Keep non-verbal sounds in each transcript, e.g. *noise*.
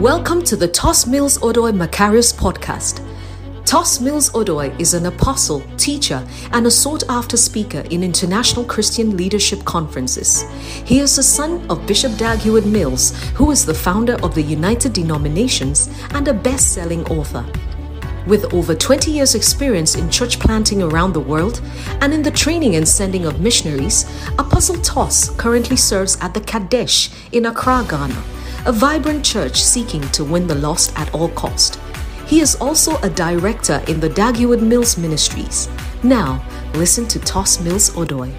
Welcome to the Tos Mills Odoi Macarius podcast. Tos Mills Odoi is an apostle, teacher, and a sought after speaker in international Christian leadership conferences. He is the son of Bishop Dag Heward Mills, who is the founder of the United Denominations and a best selling author. With over 20 years' experience in church planting around the world and in the training and sending of missionaries, Apostle Tos currently serves at the Qodesh in Accra, Ghana a vibrant church seeking to win the lost at all cost. He is also a director in the Dag Heward Mills Ministries. Now, listen to Tos Mills Odoi.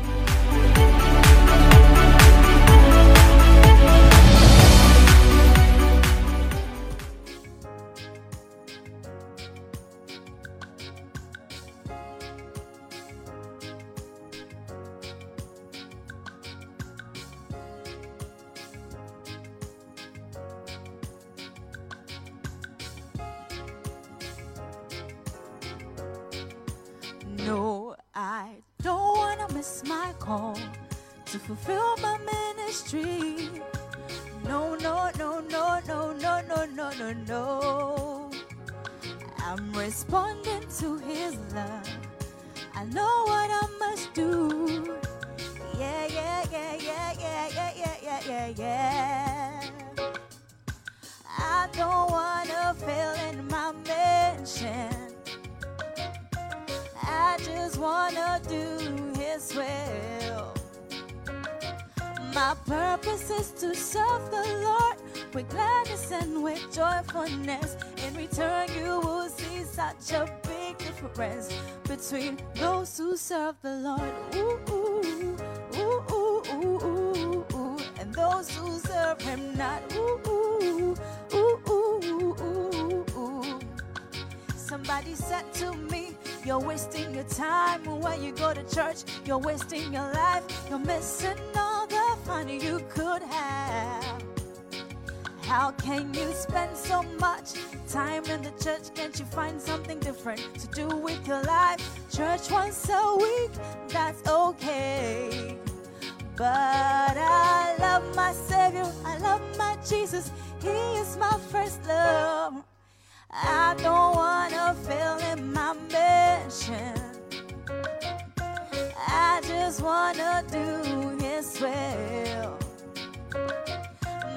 Said to me, You're wasting your time when you go to church. You're wasting your life. You're missing all the fun you could have. How can you spend so much time in the church? Can't you find something different to do with your life? Church once a week, that's okay. But I love my Savior, I love my Jesus. He is my first love. I don't wanna fail in my mission. I just wanna do His will.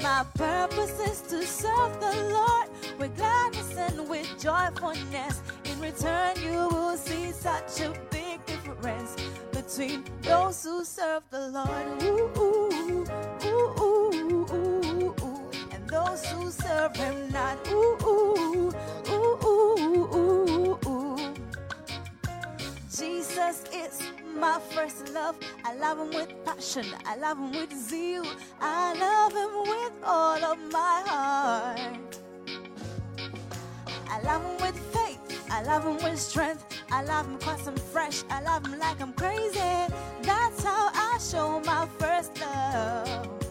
My purpose is to serve the Lord with gladness and with joyfulness. In return, you will see such a big difference between those who serve the Lord. Ooh, ooh, ooh, those who serve Him not. Ooh, ooh, ooh, ooh, ooh, ooh. Jesus is my first love. I love him with passion. I love him with zeal. I love him with all of my heart. I love him with faith. I love him with strength. I love him cause I'm fresh. I love him like I'm crazy. That's how I show my first love.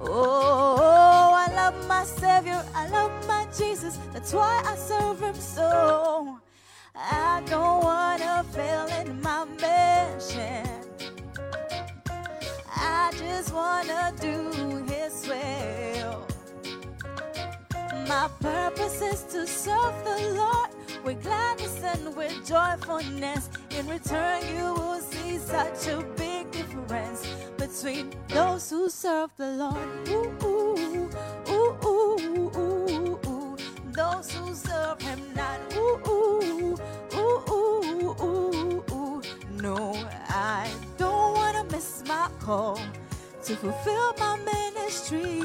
Oh, I love my Savior. I love my Jesus. That's why I serve him so. I don't wanna fail in my mission. I just wanna do His will. My purpose is to serve the Lord with gladness and with joyfulness. In return, you will see such a big difference between those who serve the Lord. Ooh, ooh, ooh, ooh, ooh. Those who serve Him not. Ooh, ooh, ooh, ooh, ooh. No, I don't wanna miss my call to fulfill my ministry.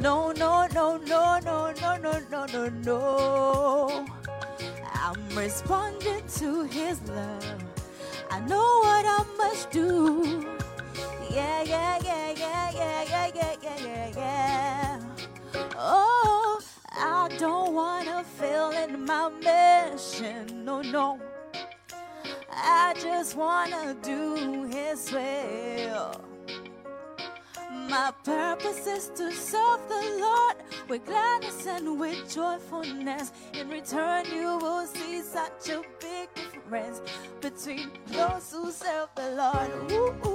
No, no, no, no, no, no, no, no, no, no. I'm responding to His love. I know what I must do. Yeah, yeah, yeah, yeah, yeah, yeah, yeah, yeah, yeah, yeah. Oh, I don't wanna fail in my mission. No, no. I just wanna do His will. My purpose is to serve the Lord with gladness and with joyfulness. In return, you will see such a big difference between those who serve the Lord. Ooh, ooh,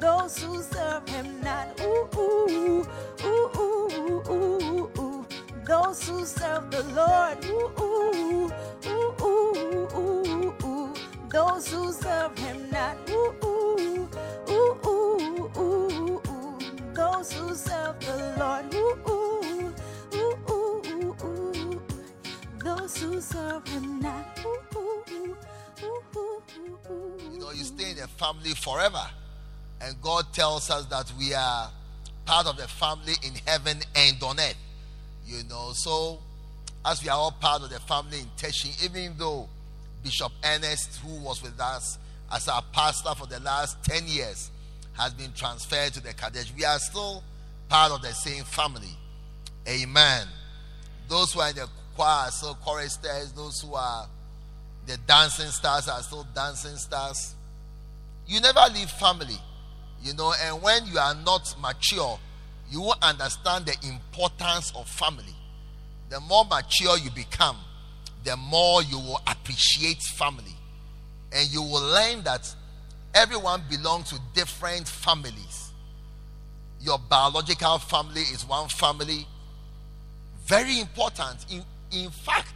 those who serve him not. Ooh, ooh, ooh, ooh, ooh, ooh, Those who serve the Lord. Ooh, ooh, ooh, ooh, ooh, ooh. Those who serve him not. Ooh, ooh, ooh, ooh, ooh, ooh. Those who serve the Lord. Ooh, ooh, ooh, ooh, ooh. Those who serve him not. Ooh, ooh, ooh, ooh, ooh. You know, you stay in a family forever. And God tells us that we are part of the family in heaven and on earth. You know, so as we are all part of the family in Teshie, even though Bishop Ernest, who was with us as our pastor for the last 10 years, has been transferred to the Qodesh, we are still part of the same family. Amen. Those who are in the choir are still choristers, those who are the dancing stars are still dancing stars. You never leave family, you know, and when you are not mature, you will understand the importance of family. The more mature you become, the more you will appreciate family. And you will learn that everyone belongs to different families. Your biological family is one family. Very important. In, in fact,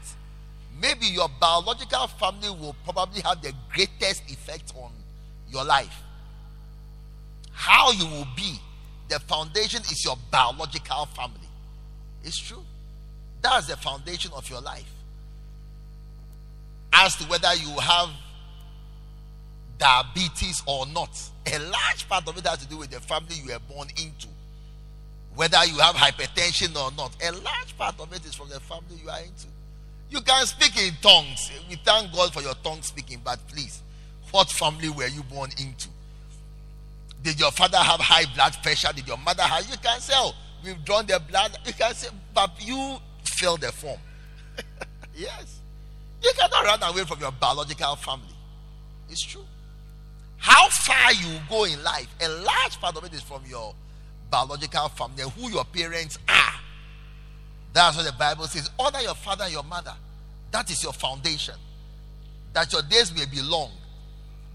maybe your biological family will probably have the greatest effect on your life. How you will be, the foundation is your biological family. It's true. That's the foundation of your life. As to whether you have diabetes or not, a large part of it has to do with the family you were born into. Whether you have hypertension or not, a large part of it is from the family you are into. You can speak in tongues. We thank God for your tongue speaking, but please, what family were you born into? Did your father have high blood pressure? Did your mother have? You can say, oh, we've drawn the blood. You can say, but you fill the form. *laughs* yes. You cannot run away from your biological family. It's true. How far you go in life, a large part of it is from your biological family, who your parents are. That's what the Bible says. Honor your father and your mother. That is your foundation. That your days may be long.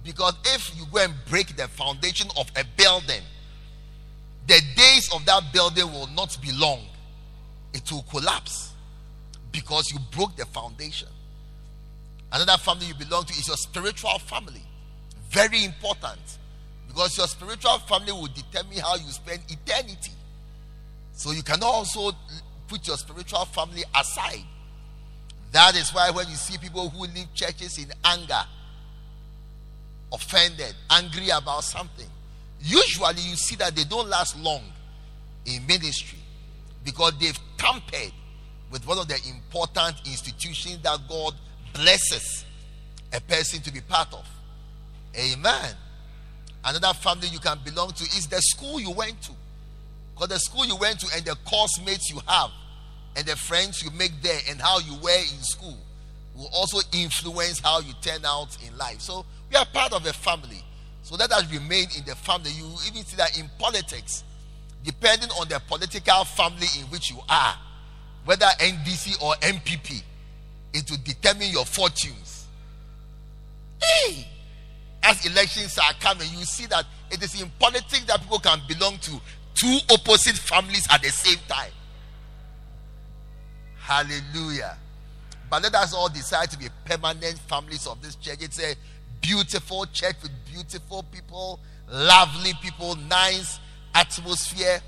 Because if you go and break the foundation of a building, the days of that building will not be long. It will collapse because you broke the foundation. Another family you belong to is your spiritual family. Very important because your spiritual family will determine how you spend eternity. So you can also put your spiritual family aside. That is why when you see people who leave churches in anger, offended, angry about something, usually you see that they don't last long in ministry because they've tampered with one of the important institutions that God blesses a person to be part of. Amen. Another family you can belong to is the school you went to. Because the school you went to and the course mates you have and the friends you make there and how you were in school will also influence how you turn out in life. So we are part of a family. So let us remain in the family. You even see that in politics, depending on the political family in which you are, whether NDC or NPP, it will determine your fortunes. Hey! As elections are coming, you see that it is in politics that people can belong to two opposite families at the same time. Hallelujah. But let us all decide to be permanent families of this church. It's a beautiful church with beautiful people, lovely people, nice atmosphere,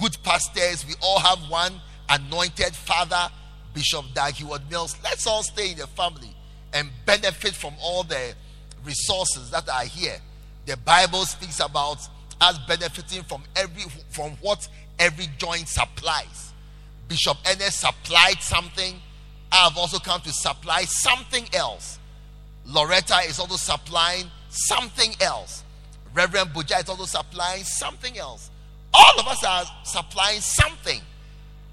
good pastors. We all have one anointed father, Bishop Dag Heward-Mills. Let's all stay in the family and benefit from all the resources that are here. The Bible speaks about us benefiting from every from what every joint supplies. Bishop Ernest supplied something. I have also come to supply something else. Loretta is also supplying something else. Reverend Buja is also supplying something else. All of us are supplying something.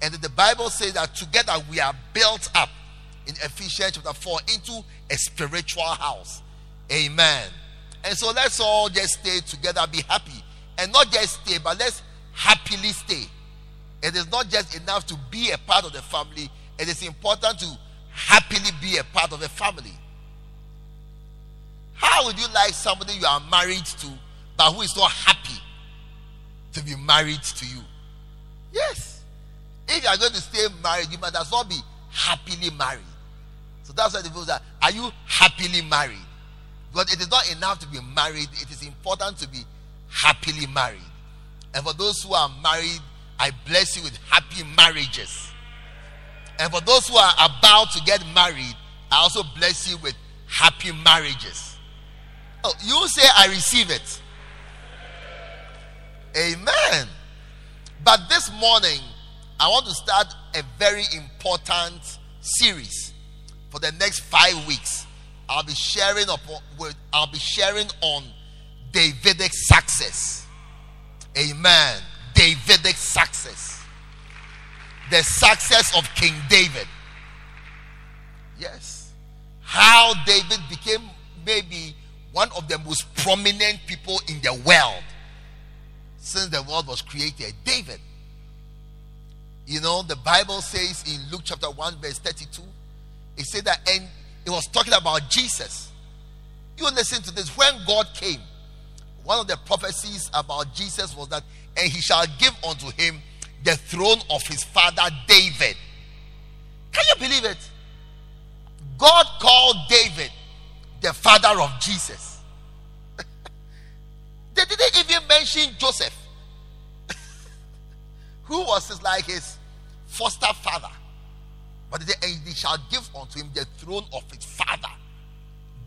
And the Bible says that together we are built up in Ephesians chapter 4 into a spiritual house. Amen. And so let's all just stay together, be happy. And not just stay, but let's happily stay. It is not just enough to be a part of the family, it is important to happily be a part of the family. How would you like somebody you are married to, but who is not happy to be married to you? Yes. If you are going to stay married, you might as well be happily married. So that's why the people say, Are you happily married? Because it is not enough to be married, it is important to be happily married. And for those who are married, I bless you with happy marriages. And for those who are about to get married, I also bless you with happy marriages. Oh, you say, I receive it. Amen. But this morning, I want to start a very important series for the next five weeks. I'll be sharing upon, with, I'll be sharing on Davidic success. Amen. Davidic success. The success of King David. Yes. How David became maybe one of the most prominent people in the world since the world was created. David. You know, the Bible says in Luke chapter 1, verse 32, it said that, and it was talking about Jesus. You listen to this. When God came, one of the prophecies about Jesus was that, and he shall give unto him the throne of his father David. Can you believe it? God called David the father of Jesus. *laughs* they didn't even mention Joseph, *laughs* who was his, like his foster father. But they, they shall give unto him the throne of his father,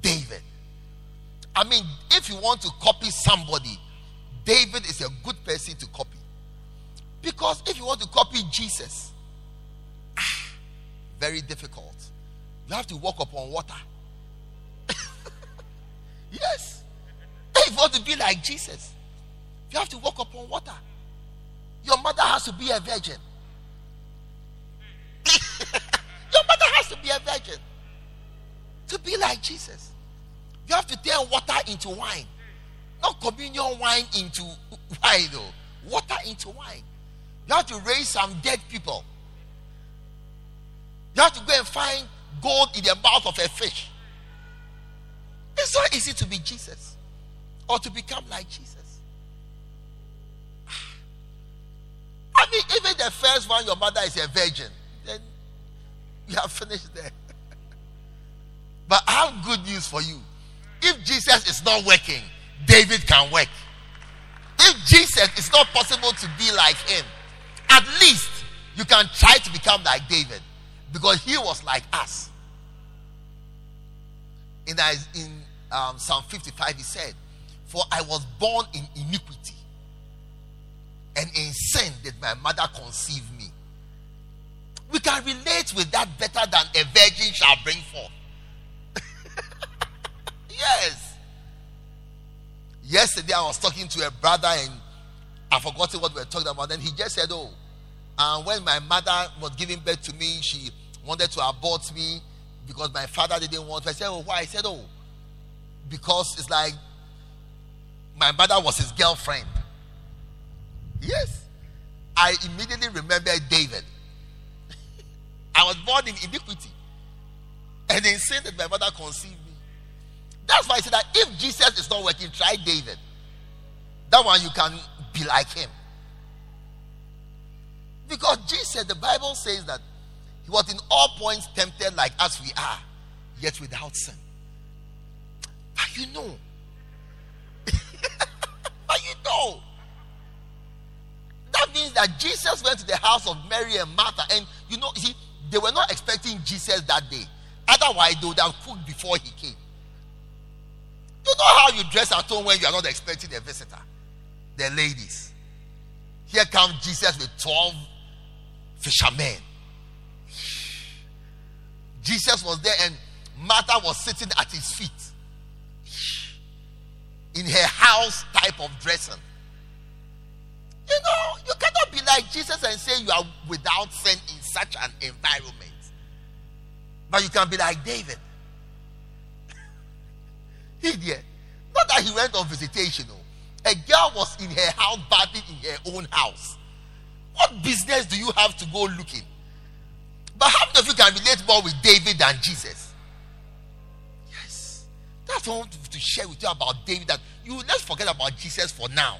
David. I mean, if you want to copy somebody, David is a good person to copy. Because if you want to copy Jesus, ah, very difficult. You have to walk upon water. Yes. If you want to be like Jesus, you have to walk upon water. Your mother has to be a virgin. *laughs* Your mother has to be a virgin to be like Jesus. You have to turn water into wine, not communion wine into wine, though. Water into wine. You have to raise some dead people. You have to go and find gold in the mouth of a fish. It's easy to be Jesus or to become like Jesus. Ah. I mean, even the first one, your mother is a virgin, then you have finished there. *laughs* but I have good news for you. If Jesus is not working, David can work. If Jesus is not possible to be like him, at least you can try to become like David because he was like us. In, in um, Psalm 55, he said, For I was born in iniquity, and in sin did my mother conceive me. We can relate with that better than a virgin shall bring forth. *laughs* yes. Yesterday I was talking to a brother and I forgot what we were talking about. Then he just said, Oh, and when my mother was giving birth to me, she wanted to abort me because my father didn't want. To. I said, Oh, why? I said, Oh, because it's like my mother was his girlfriend. Yes. I immediately remembered David. *laughs* I was born in iniquity. And in sin that my mother conceived me. That's why I said that if Jesus is not working, try David. That one you can be like him. Because Jesus, the Bible says that he was in all points tempted like as we are, yet without sin. But you know, *laughs* but you know, that means that Jesus went to the house of Mary and Martha, and you know, see, they were not expecting Jesus that day. Otherwise, they would have cooked before he came. You know how you dress at home when you are not expecting a visitor? The ladies. Here comes Jesus with 12 fishermen. Jesus was there and Martha was sitting at his feet in her house type of dressing. You know, you cannot be like Jesus and say you are without sin in such an environment. But you can be like David. *laughs* he did. Not that he went on visitation. No. A girl was in her house bathing in her own house. What business do you have to go looking? But how many of you can relate more with David than Jesus? That's what I want to share with you about David. That you let's forget about Jesus for now.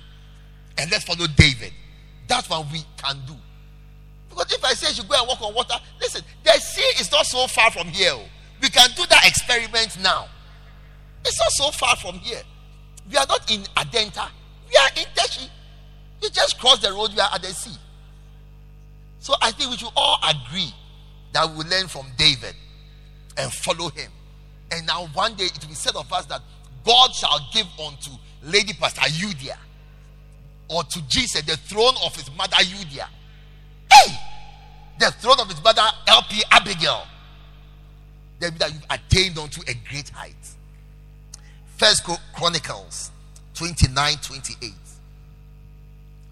And let's follow David. That's what we can do. Because if I say you go and walk on water, listen, the sea is not so far from here. oh. We can do that experiment now. It's not so far from here. We are not in Adenta. We are in Teshie. You just cross the road, we are at the sea. So I think we should all agree that we will learn from David and follow him. And now one day it will be said of us that God shall give unto Lady Pastor Eudia or to Jesus the throne of his mother Eudia. Hey! The throne of his mother LP Abigail. Then that you've attained unto a great height. First Chronicles 29 28.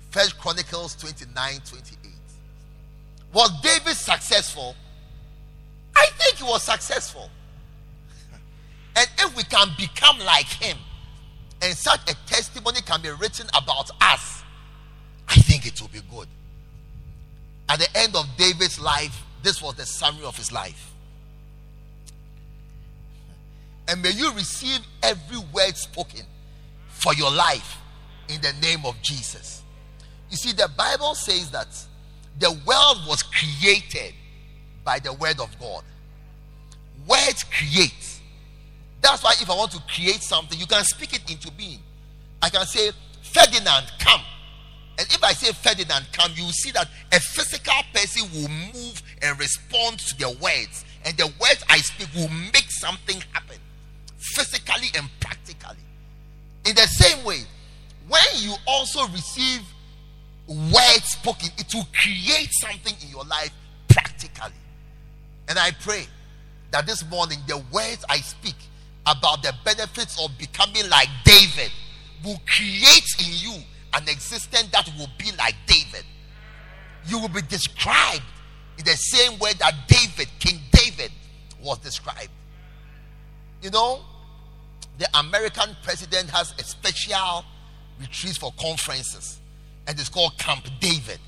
First Chronicles 29 28. Was David successful? I think he was successful. And if we can become like him, and such a testimony can be written about us, I think it will be good. At the end of David's life, this was the summary of his life. And may you receive every word spoken for your life in the name of Jesus. You see, the Bible says that the world was created by the word of God. Words create. That's why if I want to create something, you can speak it into being. I can say, Ferdinand, come. And if I say Ferdinand, come, you will see that a physical person will move and respond to the words. And the words I speak will make something happen physically and practically. In the same way, when you also receive words spoken, it will create something in your life practically. And I pray that this morning the words I speak about the benefits of becoming like David will create in you an existence that will be like David. You will be described in the same way that David, King David, was described. You know, the American president has a special retreat for conferences, and it's called Camp David.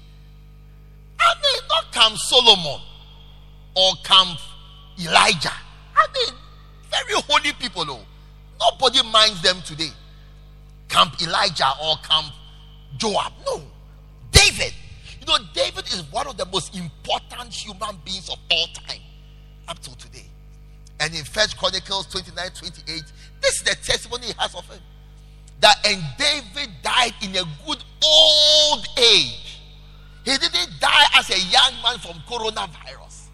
I mean, not Camp Solomon or Camp Elijah. I mean, very holy people, though. Nobody minds them today. Camp Elijah or Camp Joab. No. David. You know, David is one of the most important human beings of all time up till today. And in First Chronicles 29 28, this is the testimony he has of him. That and David died in a good old age. He didn't die as a young man from coronavirus.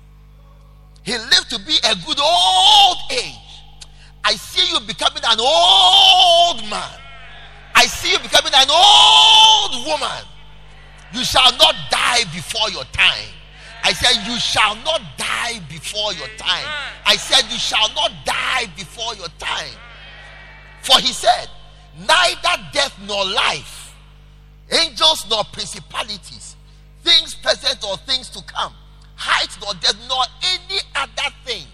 He lived to be a good old age. I see you becoming an old man. I see you becoming an old woman. You shall not die before your time. I said, You shall not die before your time. I said, You shall not die before your time. For he said, Neither death nor life, angels nor principalities, things present or things to come, height nor depth nor any other thing.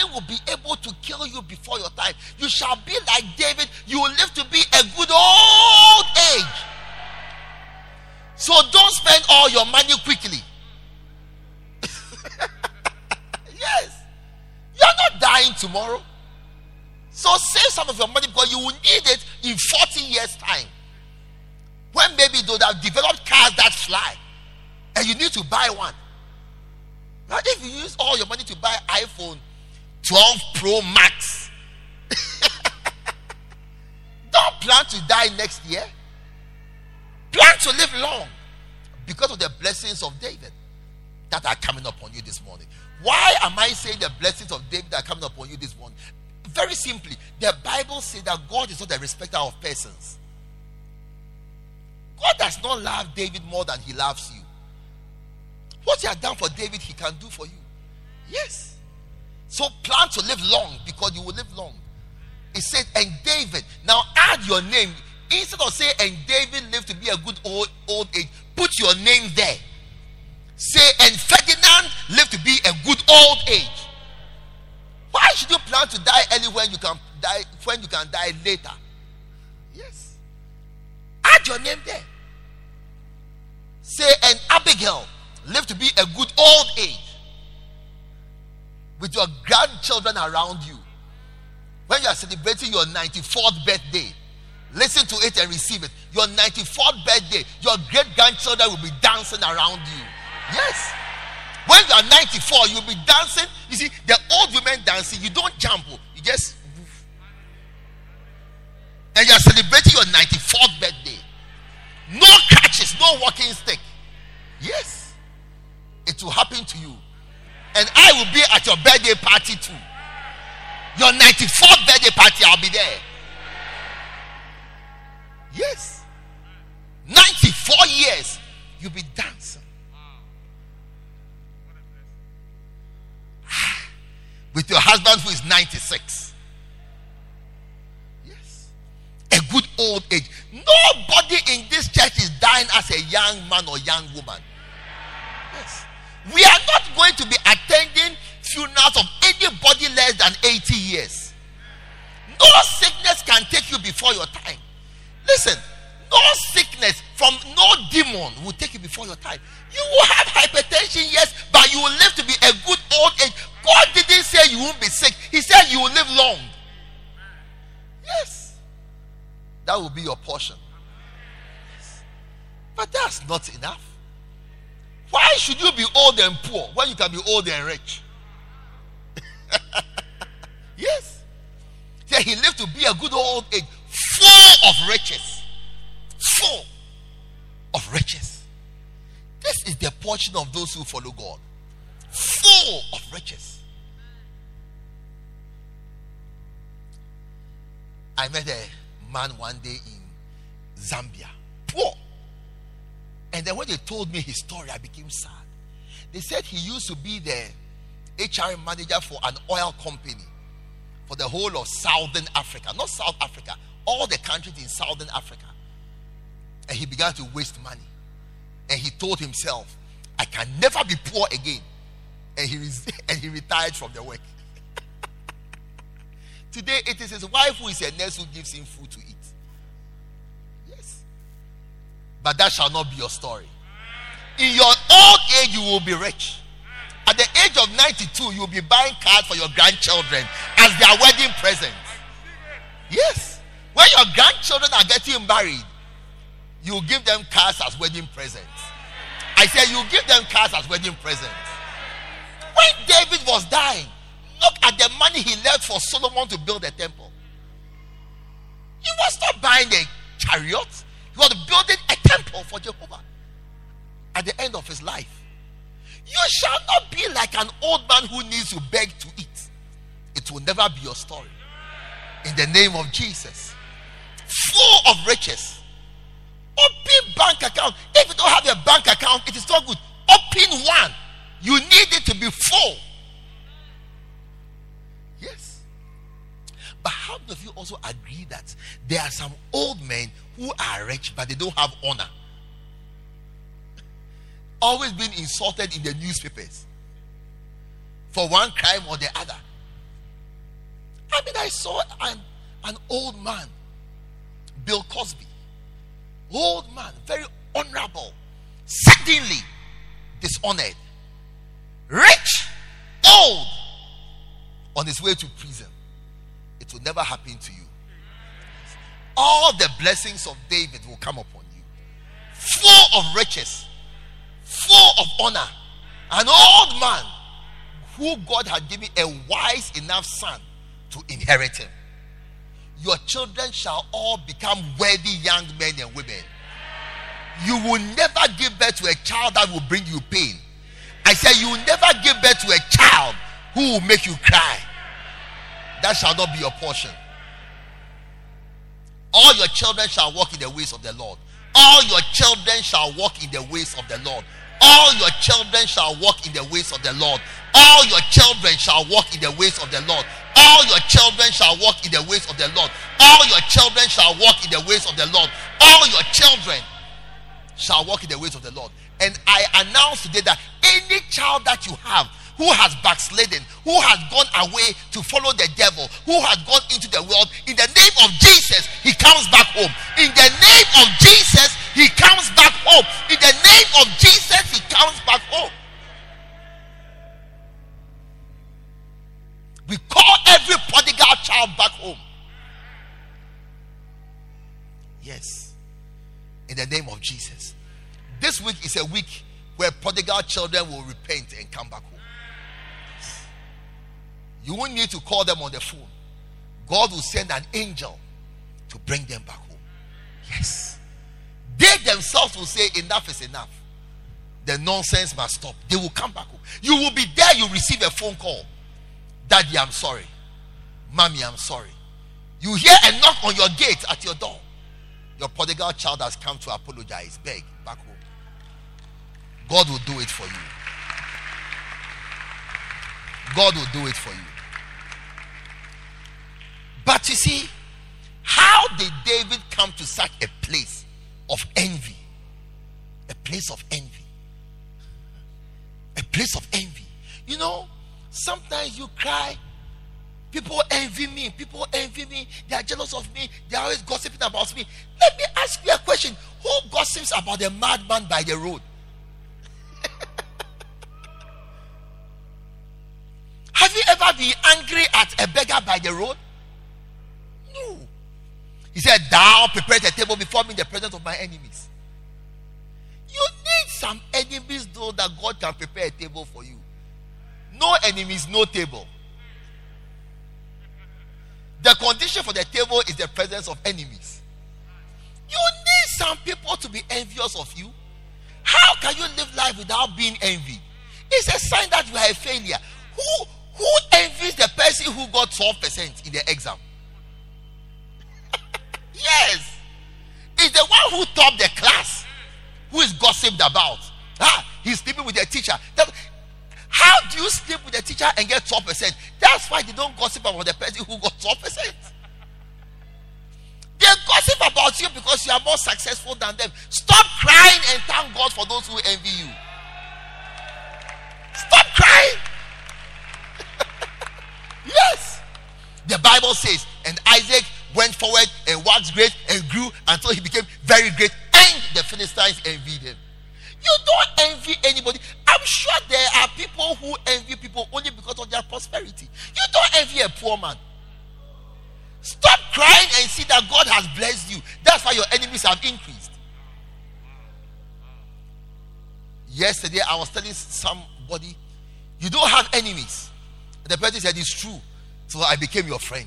Nothing will be able to kill you before your time. You shall be like David. You will live to be a good old age. So don't spend all your money quickly. *laughs* yes. You're not dying tomorrow. So save some of your money because you will need it in 40 years' time. When maybe they would have developed cars that fly and you need to buy one. Now, if you use all your money to buy iPhone 12 Pro Max, *laughs* don't plan to die next year. Plan to live long because of the blessings of David that are coming upon you this morning. Why am I saying the blessings of David are coming upon you this morning? Very simply, the Bible says that God is not a respecter of persons. God does not love David more than he loves you. What he has done for David, he can do for you. Yes. So plan to live long because you will live long. It said, and David. Now add your name. Instead of saying, and David lived to be a good old old age, put your name there. Say, and Ferdinand lived to be a good old age. Why should you plan to die early when you can die when you can die later? Yes. Add your name there. Say, and Abigail lived to be a good old age with your grandchildren around you. When you are celebrating your 94th birthday, listen to it and receive it. Your 94th birthday, your great grandchildren will be dancing around you. Yes. When you are 94, you'll be dancing. You see, the old women dancing, you don't jump, oh. you just move. And you are celebrating your 94th birthday. No catches, no walking stick. Yes. It will happen to you. And I will be at your birthday party too. Your 94th birthday party, I'll be there. Yes. 94 years, you'll be dancing. Ah, with your husband who is 96. Yes. A good old age. Nobody in this church is dying as a young man or young woman. Yes. We are not going to be attending funerals of anybody less than 80 years. No sickness can take you before your time. Listen, no sickness from no demon will take you before your time. You will have hypertension, yes, but you will live to be a good old age. God didn't say you won't be sick, He said you will live long. Yes, that will be your portion. But that's not enough. Why should you be old and poor when you can be old and rich? *laughs* yes. Yeah, he lived to be a good old age, full of riches. Full of riches. This is the portion of those who follow God. Full of riches. I met a man one day in Zambia. Poor. And then when they told me his story, I became sad. They said he used to be the HR manager for an oil company for the whole of Southern Africa, not South Africa, all the countries in Southern Africa. And he began to waste money. And he told himself, I can never be poor again. And he, *laughs* and he retired from the work. *laughs* Today, it is his wife who is a nurse who gives him food to eat. Yes. But that shall not be your story. In your old age, you will be rich. At the age of 92, you'll be buying cards for your grandchildren as their wedding presents. Yes. When your grandchildren are getting married, you give them cards as wedding presents. I said, you give them cards as wedding presents. When David was dying, look at the money he left for Solomon to build the temple. He was not buying a chariot, he was building a temple for Jehovah at the end of his life. You shall not be like an old man who needs to beg to eat. It will never be your story. In the name of Jesus. Full of riches. Open bank account. If you don't have a bank account, it is not good. Open one. You need it to be full. Yes. But how of you also agree that there are some old men who are rich but they don't have honor? *laughs* always been insulted in the newspapers for one crime or the other. I mean, I saw an, an old man, Bill Cosby, old man, very honorable, suddenly dishonored, rich, old, on his way to prison. It will never happen to you. All the blessings of David will come upon you, full of riches full of honor, an old man who God had given a wise enough son to inherit him. Your children shall all become worthy young men and women. You will never give birth to a child that will bring you pain. I said, You will never give birth to a child who will make you cry. That shall not be your portion. All your children shall walk in the ways of the Lord. All your children shall walk in the ways of the Lord. All your children shall walk in the ways of the Lord. All your children shall walk in the ways of the Lord. All your children shall walk in the ways of the Lord. All your children shall walk in the ways of the Lord. All your children shall walk in the ways of the Lord. And I announce today that any child that you have who has backslidden, who has gone away to follow the devil, who has gone into the world, in the name of Jesus, he comes back home. In the name of Jesus, he comes back home. In the name of Jesus, he comes back home. We call every prodigal child back home. Yes. In the name of Jesus. This week is a week where prodigal children will repent and come back home. You won't need to call them on the phone. God will send an angel to bring them back home. Yes. They themselves will say, Enough is enough. The nonsense must stop. They will come back home. You will be there, you receive a phone call. Daddy, I'm sorry. Mommy, I'm sorry. You hear a knock on your gate at your door. Your prodigal child has come to apologize, beg back home. God will do it for you. God will do it for you. But you see, how did David come to such a place of envy? A place of envy. A place of envy. You know, sometimes you cry. People envy me. People envy me. They are jealous of me. They are always gossiping about me. Let me ask you a question. Who gossips about a madman by the road? *laughs* Have you ever been angry at a beggar by the road? No. He said, Thou prepared a table before me in the presence of my enemies. You need some enemies, though, that God can prepare a table for you. No enemies, no table. The condition for the table is the presence of enemies. You need some people to be envious of you. How can you live life without being envied? It's a sign that you are a failure. Who who envies the person who got 12% in the exam? Yes. It's the one who topped the class who is gossiped about. Ah, he's sleeping with the teacher. That, how do you sleep with the teacher and get 12%? That's why they don't gossip about the person who got 12%. They gossip about you because you are more successful than them. Stop crying and thank God for those who envy you. Stop crying. *laughs* yes. The Bible says, and Isaac went forward and was great and grew until he became very great, and the Philistines envied him. You don't envy anybody. I'm sure there are people who envy people only because of their prosperity. You don't envy a poor man. Stop crying and see that God has blessed you. That's why your enemies have increased. Yesterday, I was telling somebody, You don't have enemies. The person said, It's true. So I became your friend.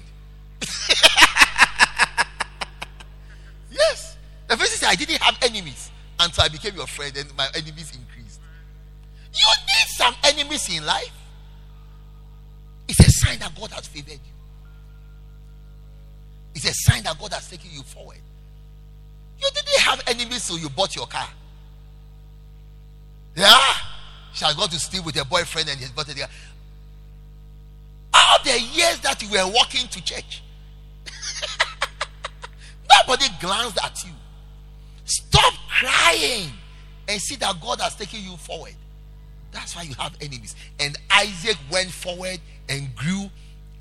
*laughs* yes. The person said, I didn't have enemies until I became your friend and my enemies increased. You need some enemies in life. It's a sign that God has favored you. It's a sign that God has taken you forward. You didn't have enemies, so you bought your car. Yeah? She has gone to steal with her boyfriend and his bought a car. All the years that you were walking to church, nobody glanced at you. Stop crying and see that God has taken you forward. That's why you have enemies. And Isaac went forward and grew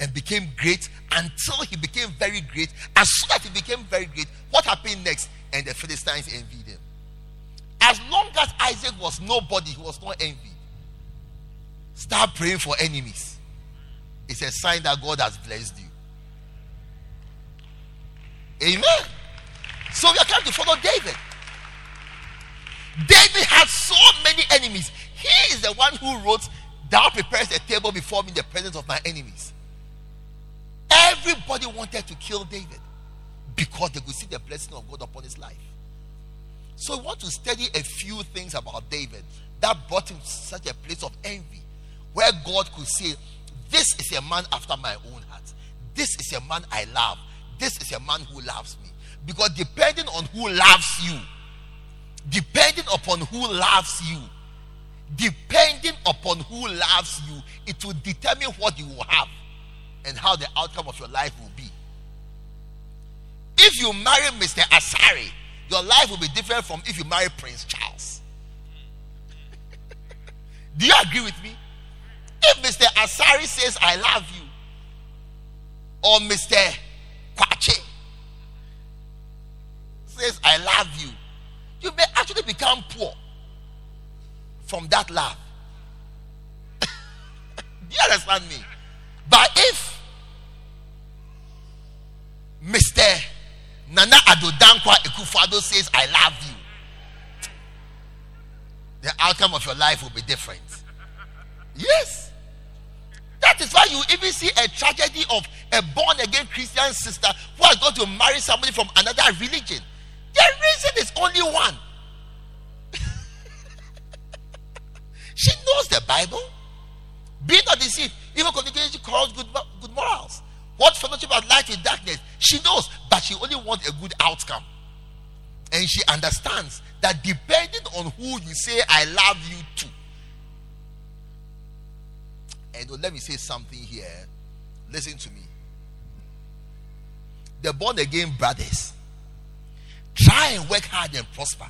and became great until he became very great. As soon as he became very great, what happened next? And the Philistines envied him. As long as Isaac was nobody, he was not envied. Start praying for enemies. It's a sign that God has blessed you. Amen. So we are trying to follow David. David had so many enemies. He is the one who wrote, Thou prepares a table before me in the presence of my enemies. Everybody wanted to kill David because they could see the blessing of God upon his life. So we want to study a few things about David that brought him to such a place of envy where God could say, This is a man after my own heart. This is a man I love. This is a man who loves me. Because depending on who loves you, depending upon who loves you, depending upon who loves you, it will determine what you will have and how the outcome of your life will be. If you marry Mr. Asari, your life will be different from if you marry Prince Charles. *laughs* Do you agree with me? If Mr. Asari says, I love you, or Mr. Kwache says, I love you, you may actually become poor from that love. *laughs* Do you understand me? But if Mr. Nana Addo Dankwa Akufo-Addo says, I love you, the outcome of your life will be different. Yes. That is why you even see a tragedy of a born again Christian sister who has got to marry somebody from another religion. The reason is only one. *laughs* she knows the Bible. Be not deceived. Even communication calls good, good morals. What fellowship has light with darkness? She knows, but she only wants a good outcome. And she understands that depending on who you say I love you to, and oh, let me say something here. Listen to me. The born again brothers try and work hard and prosper.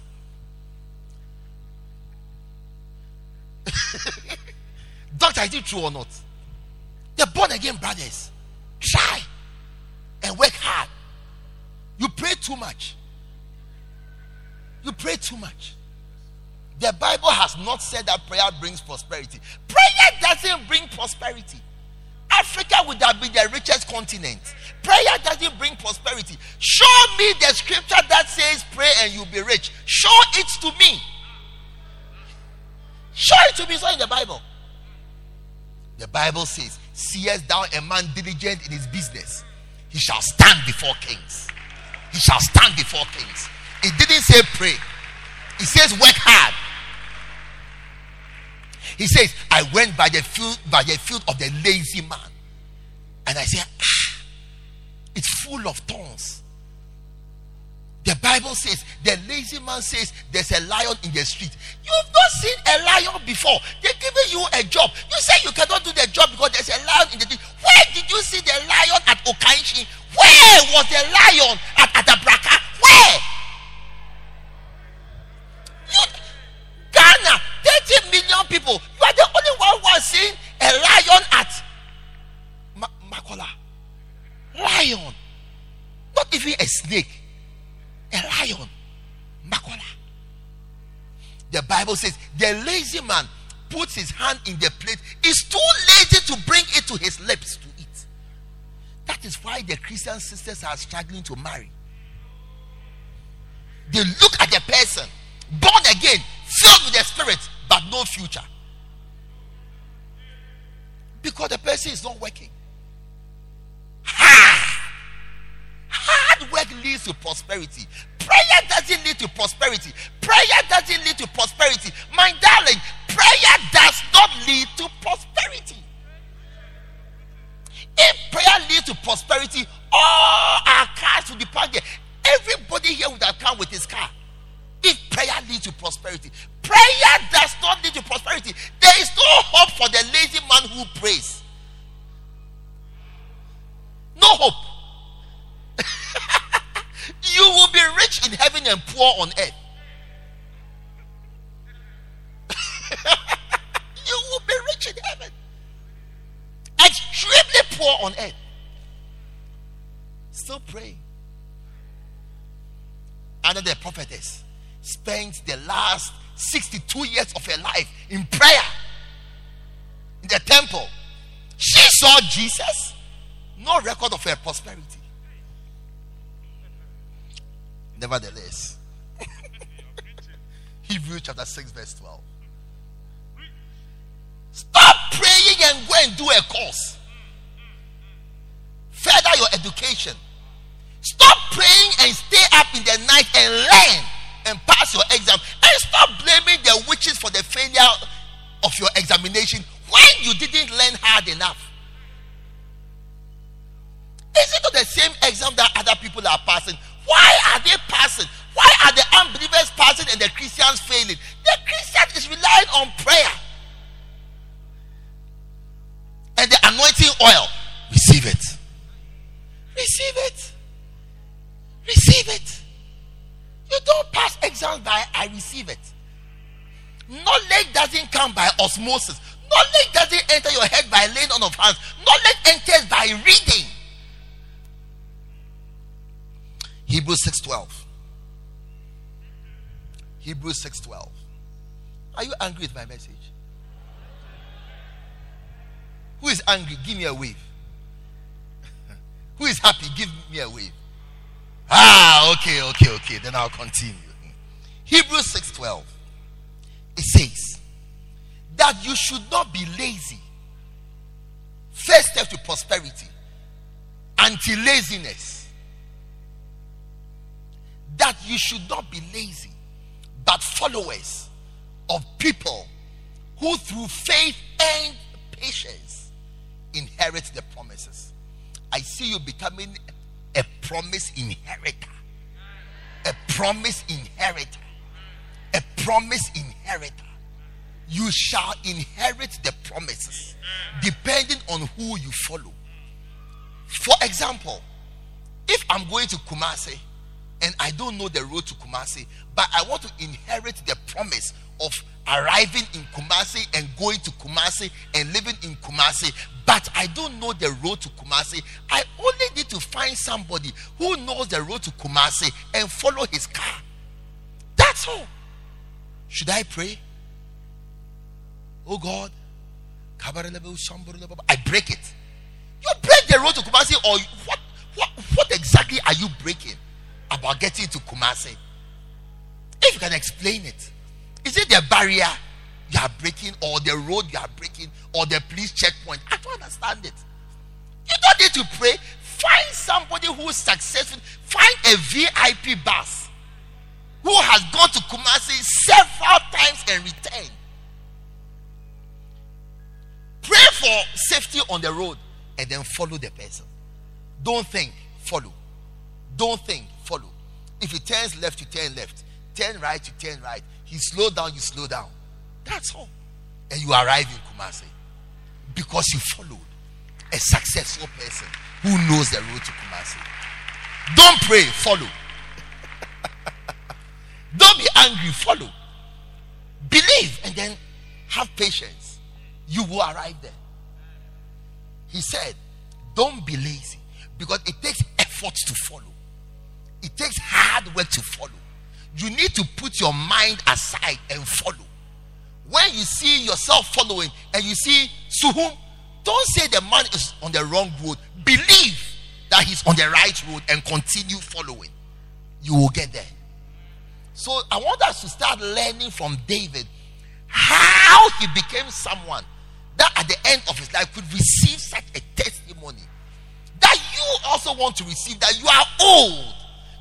*laughs* Doctor, is it true or not? The born again brothers try and work hard. You pray too much. You pray too much. The Bible has not said that prayer brings prosperity. Prayer doesn't bring prosperity. Africa would have been the richest continent. Prayer doesn't bring prosperity. Show me the scripture that says pray and you'll be rich. Show it to me. Show it to me. It's not in the Bible. The Bible says, Seest thou a man diligent in his business, he shall stand before kings. He shall stand before kings. It didn't say pray, it says work hard. He says, I went by the field by the field of the lazy man. And I said, ah, it's full of thorns. The Bible says, the lazy man says, there's a lion in the street. You've not seen a lion before. They're giving you a job. You say you cannot do the job because there's a lion in the street. Where did you see the lion at Okaishie? Where was the lion at Adabraka? Where? You, Ghana, 30 million people. You are the only one who has seen a lion at Ma- Makola. Lion. Not even a snake. A lion. Makola. The Bible says the lazy man puts his hand in the plate, is too lazy to bring it to his lips to eat. That is why the Christian sisters are struggling to marry. They look at the person, born again, filled with the spirit, but no future. Because the person is not working. Hard. Hard work leads to prosperity. Prayer doesn't lead to prosperity. Prayer doesn't lead to prosperity. My darling, prayer does not lead to prosperity. If prayer leads to prosperity, all our cars will be parked there. Everybody here would have come with his car. If prayer leads to prosperity, prayer does not lead to prosperity. There is no hope for the lazy man who prays. No hope. *laughs* you will be rich in heaven and poor on earth. *laughs* you will be rich in heaven, extremely poor on earth. Still praying. Under the prophetess spent the last 62 years of her life in prayer in the temple. She saw Jesus, no record of her prosperity. Nevertheless, *laughs* Hebrews chapter 6, verse 12. Stop praying and go and do a course. Further your education. Stop praying and stay up in the night and learn and pass your exam. And stop blaming the witches for the failure of your examination when you didn't learn hard enough. Is it the same exam that other people are passing? Why are they passing? Why are the unbelievers passing and the Christians failing? The Christian is relying on prayer and the anointing oil. Receive it. Receive it. Receive it. You don't pass exams by I receive it. Knowledge doesn't come by osmosis. Knowledge doesn't enter your head by laying on of hands. Knowledge enters by reading. Hebrews 6:12. Hebrews 6:12. Are you angry with my message? Who is angry? Give me a wave. *laughs* Who is happy? Give me a wave. Ah, okay, okay, okay. Then I'll continue. Hebrews 6:12. it says that you should not be lazy. First step to prosperity, anti laziness. That you should not be lazy, but followers of people who through faith and patience inherit the promises. I see you becoming a promise inheritor. A promise inheritor. A promise inheritor. You shall inherit the promises depending on who you follow. For example, if I'm going to Kumasi and I don't know the road to Kumasi, but I want to inherit the promise of arriving in Kumasi and going to Kumasi and living in Kumasi, but I don't know the road to Kumasi. I only need to find somebody who knows the road to Kumasi and follow his car. That's all. Should I pray? Oh God, I break it. You break the road to Kumasi, or what? What, what exactly are you breaking about getting to Kumasi? If you can explain it. Is it the barrier you are breaking, or the road you are breaking, or the police checkpoint? I don't understand it. You don't need to pray. Find somebody who is successful. Find a VIP bus who has gone to Kumasi several times and returned. Pray for safety on the road and then follow the person. Don't think, follow. Don't think, follow. If he turns left, you turn left. Turn right, you turn right. He slow down, you slow down. That's all. And you arrive in Kumasi because you followed a successful person who knows the road to Kumasi. Don't pray, follow. *laughs* Don't be angry, follow. Believe and then have patience. You will arrive there. He said, Don't be lazy because it takes effort to follow, it takes hard work to follow you need to put your mind aside and follow. When you see yourself following and you see Suhum, don't say the man is on the wrong road. Believe that he's on the right road and continue following. You will get there. So I want us to start learning from David how he became someone that at the end of his life could receive such a testimony that you also want to receive that you are old,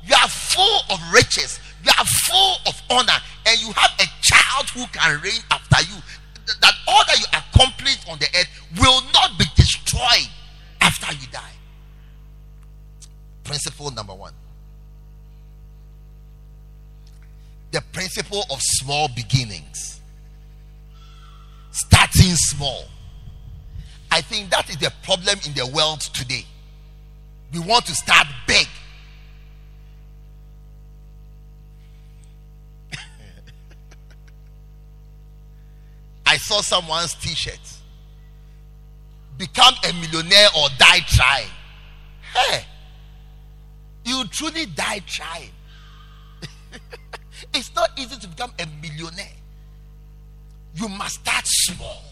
you are full of riches, you are full of honor and you have a child who can reign after you. That all that you accomplish on the earth will not be destroyed after you die. Principle number one. The principle of small beginnings. Starting small. I think that is the problem in the world today. We want to start big I saw someone's t shirt. Become a millionaire or die trying. Hey, you truly die trying. *laughs* it's not easy to become a millionaire. You must start small.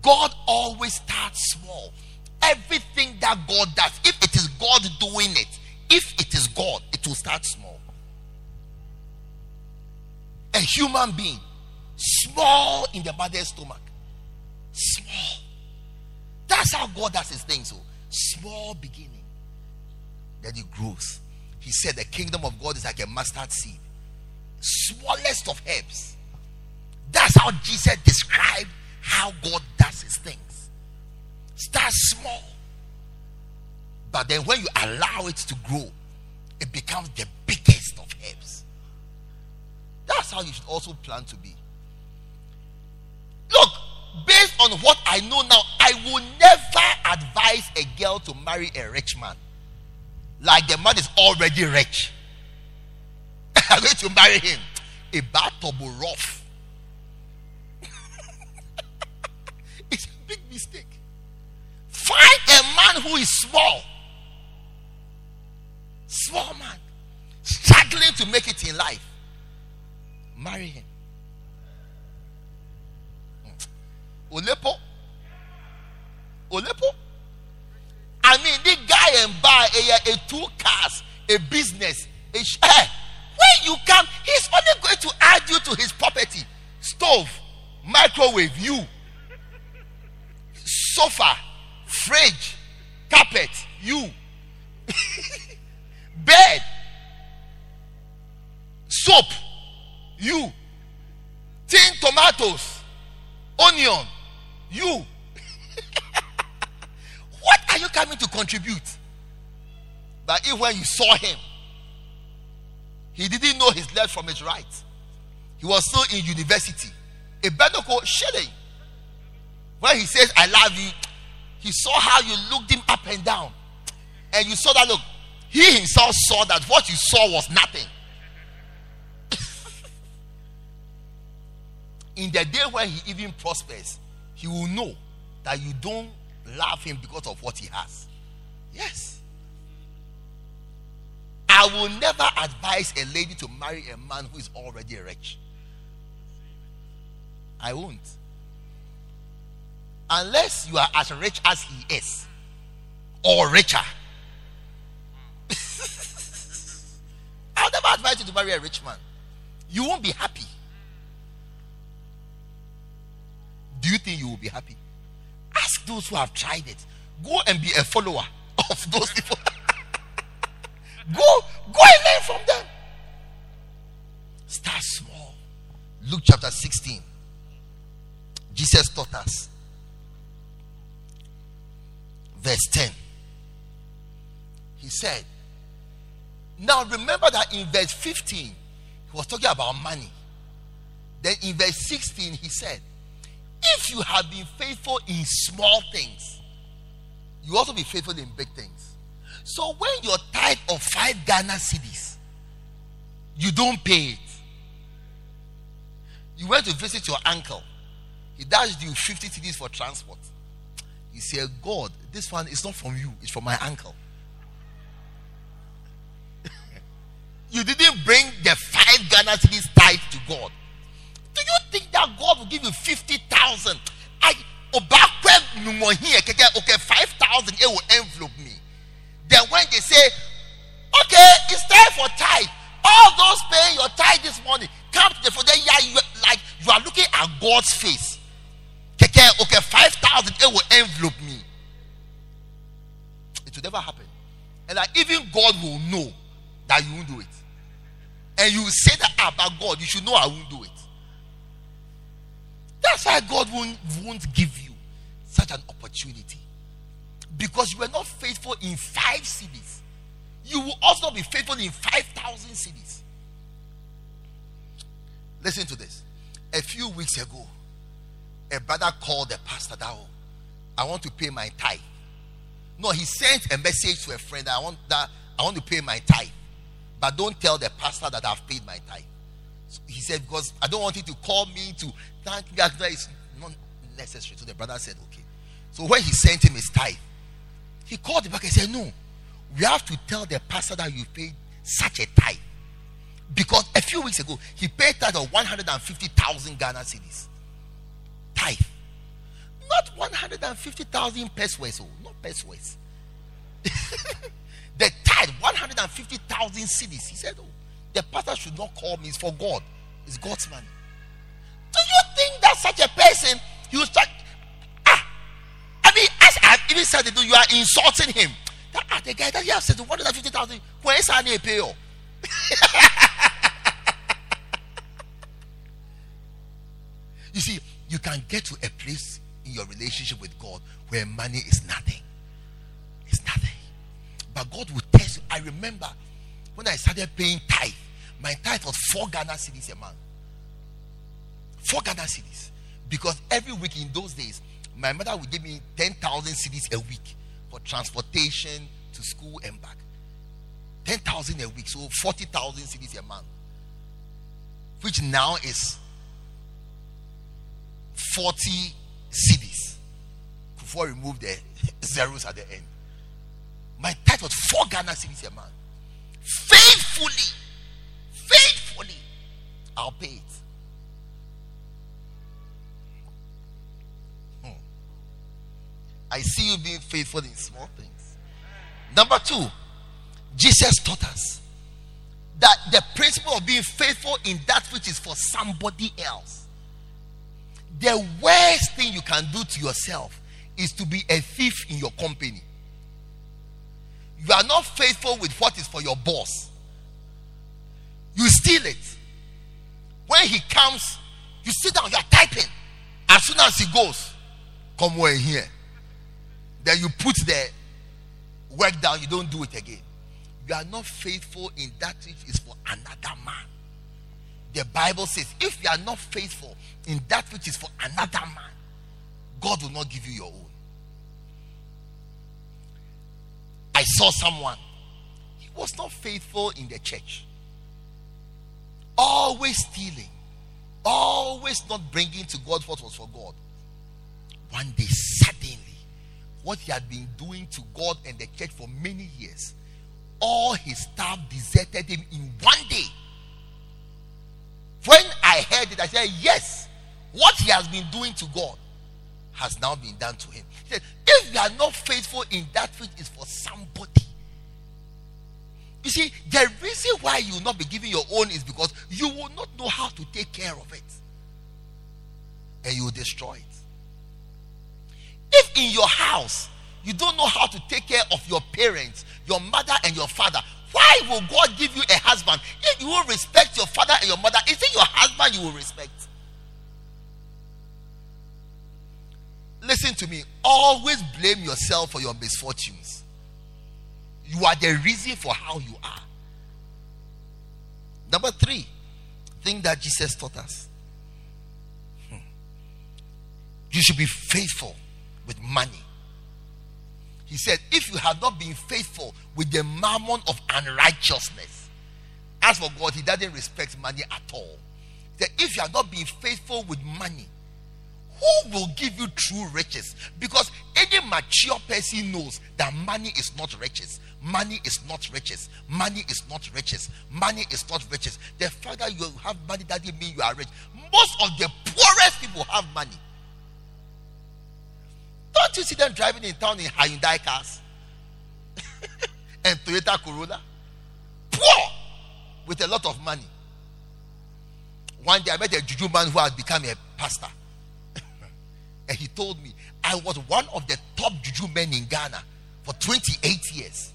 God always starts small. Everything that God does, if it is God doing it, if it is God, it will start small. A human being Small in the mother's stomach. Small. That's how God does his things. So small beginning. Then it grows. He said the kingdom of God is like a mustard seed. Smallest of herbs. That's how Jesus described how God does his things. Start small. But then when you allow it to grow, it becomes the biggest of herbs. That's how you should also plan to be. Look, based on what I know now, I will never advise a girl to marry a rich man. Like the man is already rich. *laughs* I'm going to marry him. A battle rough. *laughs* it's a big mistake. Find a man who is small. Small man. Struggling to make it in life. Marry him. Olepo. Olepo. I mean, this guy and buy a, a two cars, a business, a share. Eh, when you come, he's only going to add you to his property. Stove, microwave, you, sofa, fridge, carpet, you, *laughs* bed, soap, you, tin tomatoes, onion you. *laughs* what are you coming to contribute? But if when you saw him, he didn't know his left from his right. He was still in university. A called Shelley. When he says, I love you, he saw how you looked him up and down. And you saw that look. He himself saw that what you saw was nothing. *laughs* in the day when he even prospers, he will know that you don't love him because of what he has. Yes. I will never advise a lady to marry a man who is already rich. I won't. Unless you are as rich as he is, or richer. *laughs* I'll never advise you to marry a rich man. You won't be happy. Do you think you will be happy? Ask those who have tried it. Go and be a follower *laughs* of those people. *laughs* go, go and learn from them. Start small. Luke chapter 16. Jesus taught us. Verse 10. He said, Now remember that in verse 15, he was talking about money. Then in verse 16, he said, If you have been faithful in small things, you also be faithful in big things. So when your tithe of five Ghana cedis, you don't pay it. You went to visit your uncle he dashed you 50 cedis for transport. He said, God, this one is not from you, it's from my uncle. *laughs* you didn't bring the five Ghana cedis tithe to God. Do you think that God will give you 50,000? I okay, 5,000 it will envelope me. Then when they say, okay, it's time for tithe, all those paying your tithe this morning, come to the for yeah, you, like you are looking at God's face okay, okay, 5,000, it will envelope me. It will never happen. And like even God will know that you won't do it. And you say that about God, you should know I won't do it. That's why God won't, won't give you such an opportunity. Because you are not faithful in five cedis. You will also be faithful in 5,000 cedis. Listen to this. A few weeks ago, a brother called the pastor that oh, I want to pay my tithe. No, he sent a message to a friend I want that I want to pay my tithe, but don't tell the pastor that I've paid my tithe. He said because I don't want him to call me to thank me. That is not necessary. So the brother said, okay. So when he sent him his tithe, he called the back and said, no, we have to tell the pastor that you paid such a tithe. Because a few weeks ago, he paid tithe of 150,000 Ghana cedis tithe. Not 150,000 pesos, oh, not pesos. *laughs* the tithe, 150,000 cedis. He said, Oh, the pastor should not call me, it's for God. It's God's money. Do you think that such a person, you start, ah, I mean, as I've even said you are insulting him. That, ah, the guy that you have said 150,000, where's Annie Pay? *laughs* You see, you can get to a place in your relationship with God where money is nothing. It's nothing. But God will test you. I remember when I started paying tithe, my tithe was four Ghana cedis a month. Four Ghana cedis. Because every week in those days, my mother would give me 10,000 cedis a week for transportation to school and back. 10,000 a week, so 40,000 cedis a month. Which now is 40 cedis before we remove the *laughs* zeros at the end. My tithe was four Ghana cedis a month. Faithfully, faithfully, I'll pay it. Hmm. I see you being faithful in small things. Number two, Jesus taught us that the principle of being faithful in that which is for somebody else the worst thing you can do to yourself is to be a thief in your company. You are not faithful with what is for your boss. You steal it. when he comes, you sit down, you are typing. As soon as he goes, come over here. Then you put the work down, you don't do it again. You are not faithful in that which is for another man. The Bible says, if you are not faithful in that which is for another man, God will not give you your own. I saw someone, he was not faithful in the church, always stealing, always not bringing to God what was for God. One day, suddenly, what he had been doing to God and the church for many years, all his staff deserted him in one day. When I heard it, I said, Yes, what he has been doing to God has now been done to him. He said, If you are not faithful in that which is for somebody, you see, the reason why you will not be giving your own is because you will not know how to take care of it. And you will destroy it. If in your house you don't know how to take care of your parents, your mother and your father, why will God give you a husband? If you will respect your father and your mother, is it your husband you will respect? Listen to me. Always blame yourself for your misfortunes. You are the reason for how you are. Number three, thing that Jesus taught us. Hmm. You should be faithful with money. He said, If you have not been faithful with the mammon of unrighteousness, as for God, He doesn't respect money at all. He said, If you have not been faithful with money, who will give you true riches? Because any mature person knows that money is not riches. Money is not riches. Money is not riches. Money is not riches. The fact that you have money doesn't mean you are rich. Most of the poorest people have money. Don't you see them driving in town in Hyundai cars *laughs* and Toyota Corolla? Poor with a lot of money. One day I met a juju man who had become a pastor. And he told me, I was one of the top juju men in Ghana for 28 years.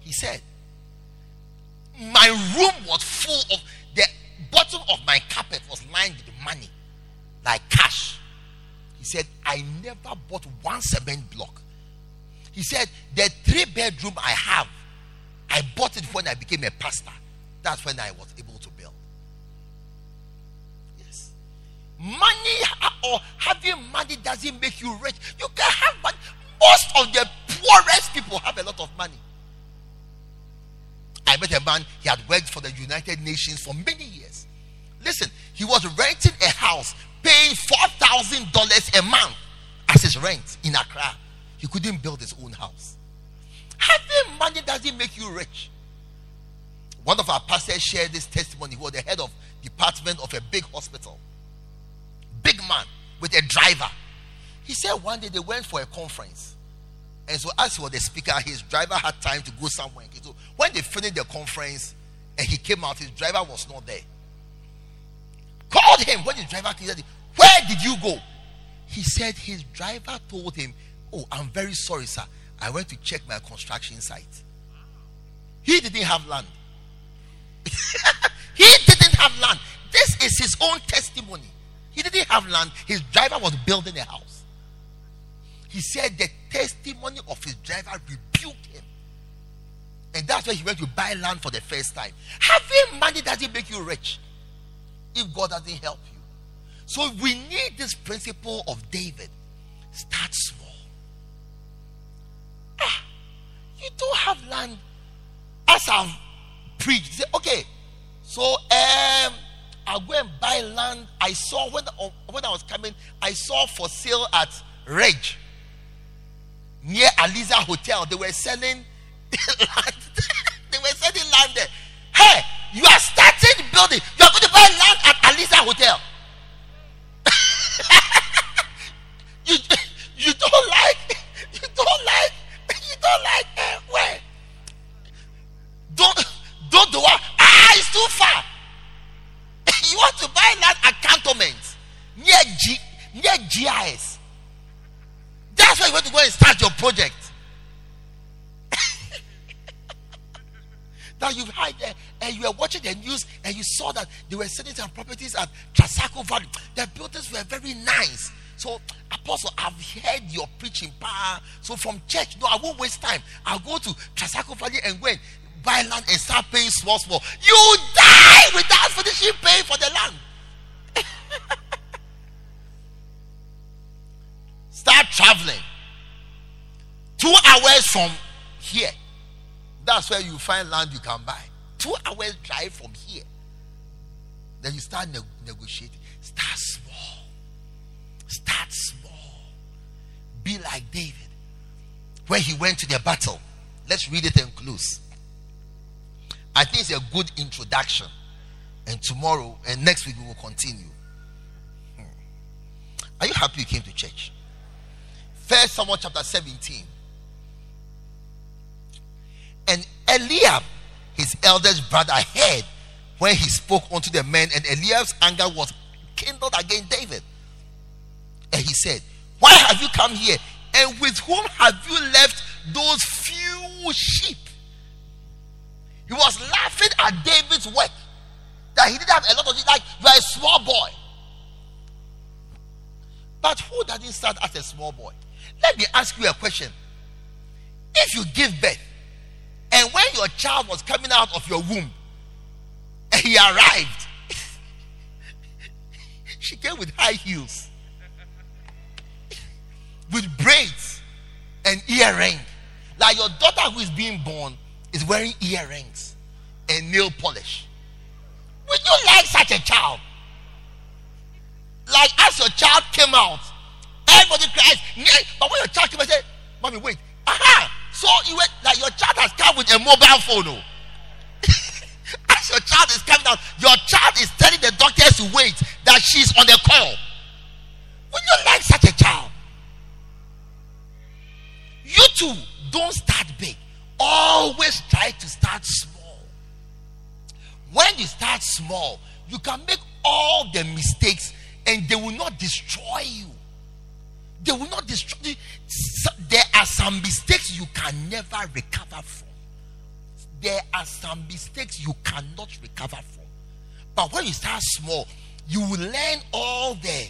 He said, My room was full of the bottom of my carpet was lined with money, like cash. He said, I never bought one cement block. He said, The three bedroom I have, I bought it when I became a pastor. That's when I was able Money or having money doesn't make you rich. You can have money. Most of the poorest people have a lot of money. I met a man, he had worked for the United Nations for many years. Listen, he was renting a house paying $4,000 a month as his rent in Accra. He couldn't build his own house. Having money doesn't make you rich. One of our pastors shared this testimony. He was the head of department of a big hospital. Big man with a driver. He said one day they went for a conference. And so as he was the speaker, his driver had time to go somewhere. So when they finished the conference and he came out, his driver was not there called him when his driver came. Where did you go? He said his driver told him, Oh, I'm very sorry, sir. I went to check my construction site. He didn't have land. *laughs* he didn't have land. This is his own testimony. He didn't have land. His driver was building a house. He said the testimony of his driver rebuked him. And that's why he went to buy land for the first time. Having money doesn't make you rich if God doesn't help you. So we need this principle of David. Start small. Ah, you don't have land. As I've preached, say, okay, so um, I'll go and buy land. I saw when when I was coming, I saw for sale at Ridge near Alisa Hotel. They were selling *laughs* land. *laughs* they were selling land there. Hey, you are starting building. You are going to buy land at Alisa Hotel. *laughs* you, you don't like, you don't like, you don't like uh, where? Don't, don't do what? Ah, it's too far. To buy land at cantonment near G, near GIS. That's why you want to go and start your project. *laughs* that you've had there and you were watching the news and you saw that they were selling some properties at Trasacco Valley. The buildings were very nice. So, Apostle, I've heard your preaching power. So, from church, no, I won't waste time. I'll go to Trasacco Valley and go and buy land and start paying small, small. You die without finishing paying for the land. *laughs* start traveling. Two hours from here. That's where you find land you can buy. Two hours drive from here. Then you start ne- negotiating. Start small. Start small. Be like David. When he went to the battle. Let's read it and close. I think it's a good introduction. And tomorrow and next week we will continue. Hmm. Are you happy you came to church? First Samuel chapter 17. And Eliab, his eldest brother, heard when he spoke unto the men, and Eliab's anger was kindled against David. And he said, Why have you come here? And with whom have you left those few sheep? He was laughing at David's work. That he didn't have a lot of it, like you are a small boy. But who doesn't start as a small boy? Let me ask you a question. If you give birth, and when your child was coming out of your womb, and he arrived, *laughs* she came with high heels, with braids and earring. Like your daughter who is being born is wearing earrings and nail polish. Would you like such a child? Like as your child came out, everybody cries, but when your child came out, say, Mommy, wait, aha! So you went like your child has come with a mobile phone. Oh. *laughs* As your child is coming out, your child is telling the doctors to wait that she's on the call. Would you like such a child? You too don't start big. Always try to start small. When you start small, you can make all the mistakes and they will not destroy you. They will not destroy you. There are some mistakes you can never recover from. There are some mistakes you cannot recover from. But when you start small, you will learn all the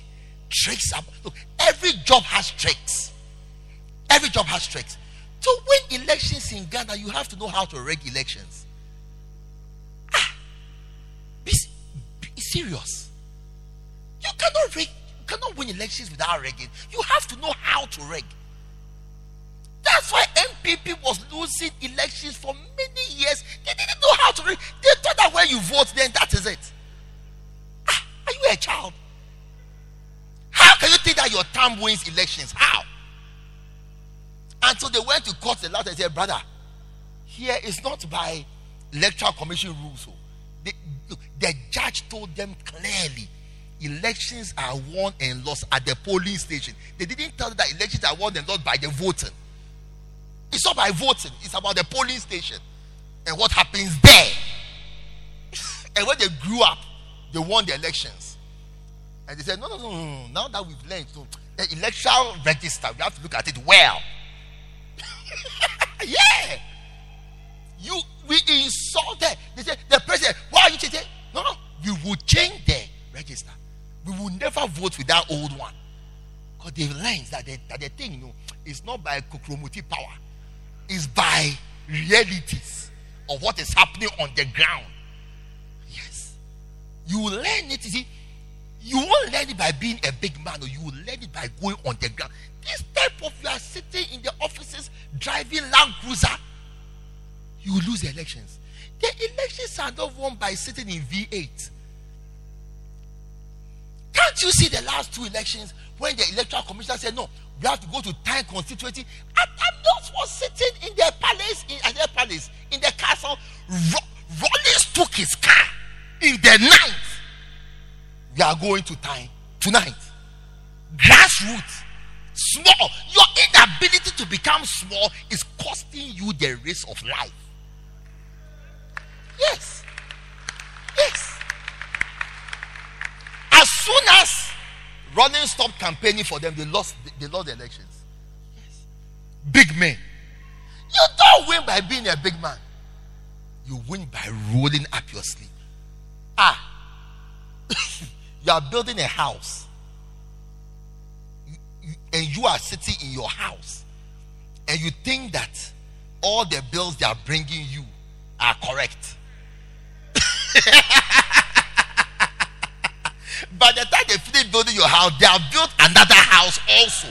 tricks. Look, every job has tricks. Every job has tricks. To win in Ghana, you have to know how to rig elections. Ah, be, be serious. You cannot rig, you cannot win elections without rigging. You have to know how to rig. That's why NPP was losing elections for many years. They didn't know how to rig. They thought that when you vote, then that is it. Ah, are you a child? How can you think that your term wins elections? How? Until they went to court the last and said, Brother, here is not by electoral commission rules. So the, the judge told them clearly elections are won and lost at the polling station. They didn't tell that elections are won and lost by the voting. It's not by voting, it's about the polling station and what happens there. and when they grew up, they won the elections. And they said, No, no, no, no. Now that we've learned, so the electoral register, we have to look at it well. *laughs* yeah. You we insulted. They said the president. Why are you changing? No, no. We will change the register. We will never vote with that old one. Because they've learned that the, that the thing, you know, is not by kokromuti power, it's by realities of what is happening on the ground. Yes. You learn it. You see, you won't learn it by being a big man, or you will learn it by going on the ground. This type of you are sitting in the offices driving Land Cruiser, you will lose the elections. The elections are not won by sitting in V8. Can't you see the last two elections when the electoral commissioner said, No, we have to go to Tain constituency? And those was sitting in their palace, in their palace, in the castle. Rawlings took his car in the night. We are going to Tain tonight. Grassroots small. Your inability to become small is costing you the risk of life. Yes. Yes. As soon as running stopped campaigning for them, they lost they lost the elections. Yes. Big men. You don't win by being a big man. You win by rolling up your sleeve. Ah, *laughs* you are building a house, and you are sitting in your house, and you think that all the bills they are bringing you are correct. *laughs* By the time they finish building your house, they have built another house also.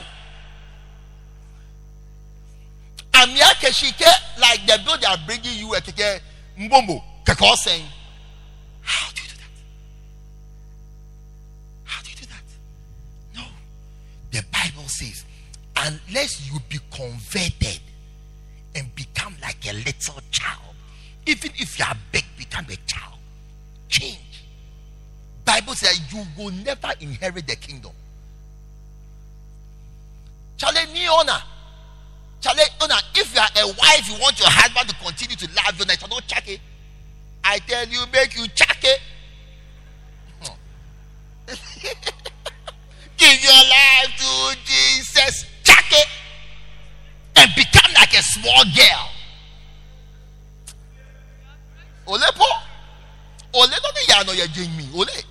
Amia keshike like the bill they are bringing you a keke mbombo keke that? How The Bible says, unless you be converted and become like a little child, even if you are big, become a child. Change. Bible says you will never inherit the kingdom. Charlie, me honor. Charlie, honor. If you are a wife, you want your husband to continue to love you, and I don't check it. I tell you, make you check it. *laughs* *laughs* Give your life to Jesus. Check it. And become like a small girl. Olepo. Ole po. Ole me ya no ya me. Ole.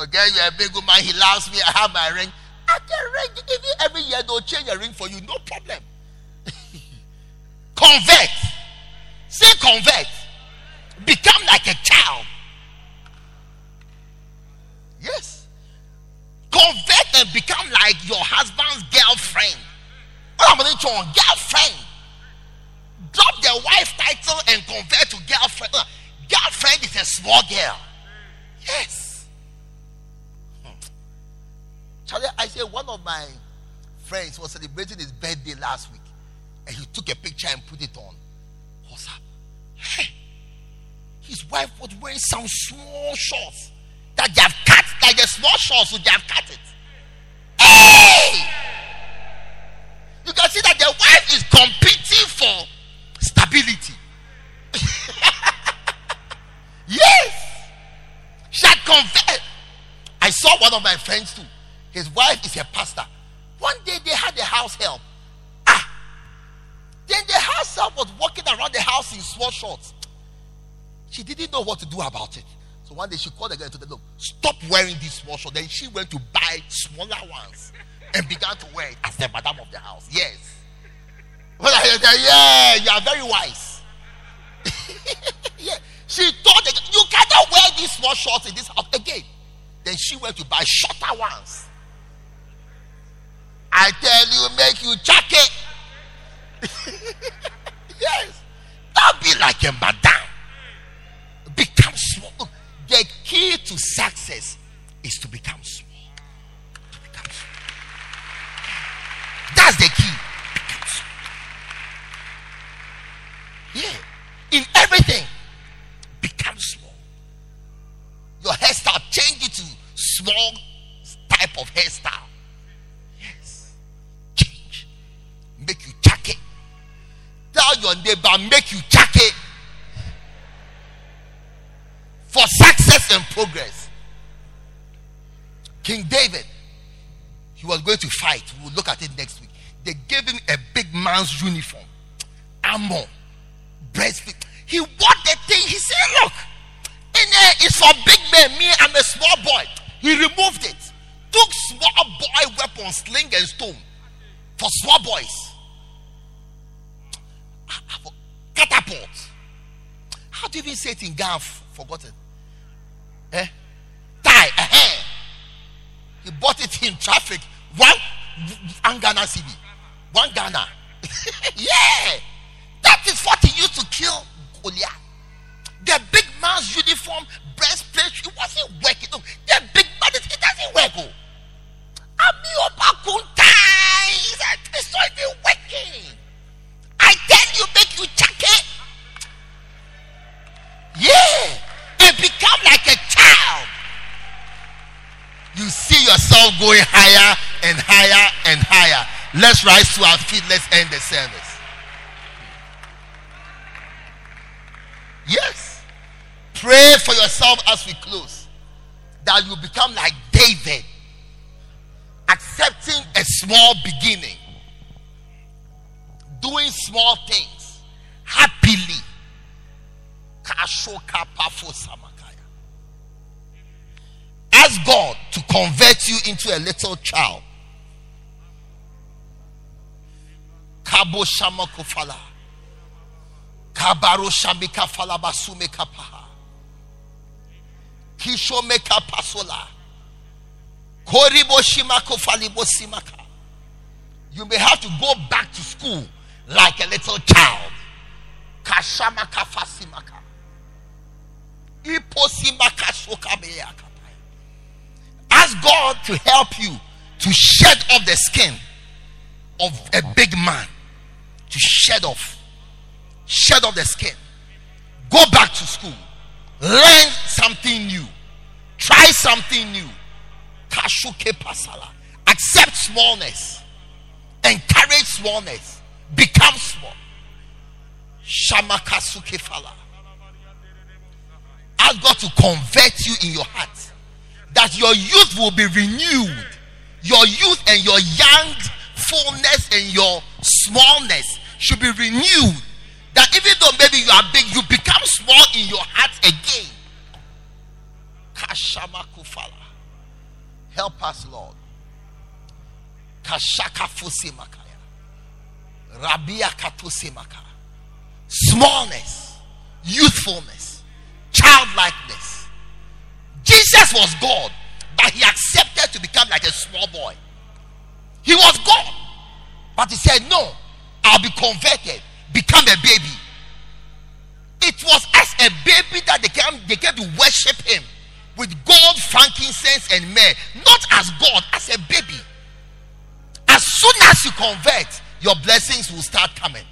Okay, you're a big woman. He loves me. I have my ring. I can ring. Even every year they'll change a ring for you. No problem. *laughs* convert. Say convert. Become like a child. Yes. Convert and become like your husband's girlfriend. What am I doing? Girlfriend. Drop the wife title and convert to girlfriend. Uh, girlfriend is a small girl. Yes. Charlie, I say one of my friends was celebrating his birthday last week, and he took a picture and put it on. WhatsApp? Hey, his wife was wearing some small shorts that they have like the small shorts, so they have cut it. Hey! You can see that the wife is competing for stability. *laughs* yes! She had convert. I saw one of my friends too. His wife is a pastor. One day they had a house help. Ah! Then the house help was walking around the house in small shorts. She didn't know what to do about it. So one day she called the girl to the look, stop wearing these small shorts. Then she went to buy smaller ones and began to wear it as the madam of the house. Yes. Well, I said, yeah, you are very wise. *laughs* yeah. She told the you cannot wear these small shorts in this house again. Then she went to buy shorter ones. I tell you, make you check it. *laughs* yes. Don't be like a madam. The key to success is to become small. To become small. That's the key. Yeah. In everything, become small. Your hairstyle, change it to small type of hairstyle. Yes. Change. Make you chake. Tell your neighbor, make you chake. For success and progress. King David, he was going to fight. We'll look at it next week. They gave him a big man's uniform, armor, breastplate. He wore the thing. He said, Look, in there it's for big men. Me, I'm a small boy. He removed it. Took small boy weapons, sling and stone for small boys ah, ah, catapult. How do you even say it in Ghana? Forgotten. Eh? Tie. Uh-huh. He bought it in traffic. One, one Ghana cedi. One Ghana. *laughs* yeah. That is what he used to kill Goliath. The big man's uniform, breastplate, it wasn't working. No, the big man, it, it doesn't work. Oh. It's not even working. I tell you, make you check it. Yeah. And become like a child. You see yourself going higher and higher and higher. Let's rise to our feet. Let's end the service. Yes. Pray for yourself as we close. That you become like David, accepting a small beginning doing small things happily Samakaya. Ask God to convert you into a little child. Kabo Shamakofala. Kabaro Shamika Falabasume Kapaha. Kisho Meka Pasola. Koribo Shimako Falibo Simaka. You may have to go back to school like a little child. Kashamaka Fasimaka. Iposimaka Shokabeaka. Ask God to help you to shed off the skin of a big man. To shed off. Shed off the skin. Go back to school. Learn something new. Try something new. Kashuke pasala. Accept smallness. Encourage smallness. Become small. Shamakasuke fala. Ask God to convert you in your heart. That your youth will be renewed. Your youth and your young fullness and your smallness should be renewed. That even though maybe you are big, you become small in your heart again. Kashama Kufala. Help us, Lord. Kashaka fusimakaya. Rabia katusimaka. Smallness, youthfulness, childlikeness. Jesus was God, but he accepted to become like a small boy. He was God, but he said, No, I'll be converted, become a baby. It was as a baby that they came, they came to worship him with gold, frankincense, and myrrh, not as God, as a baby. As soon as you convert, your blessings will start coming.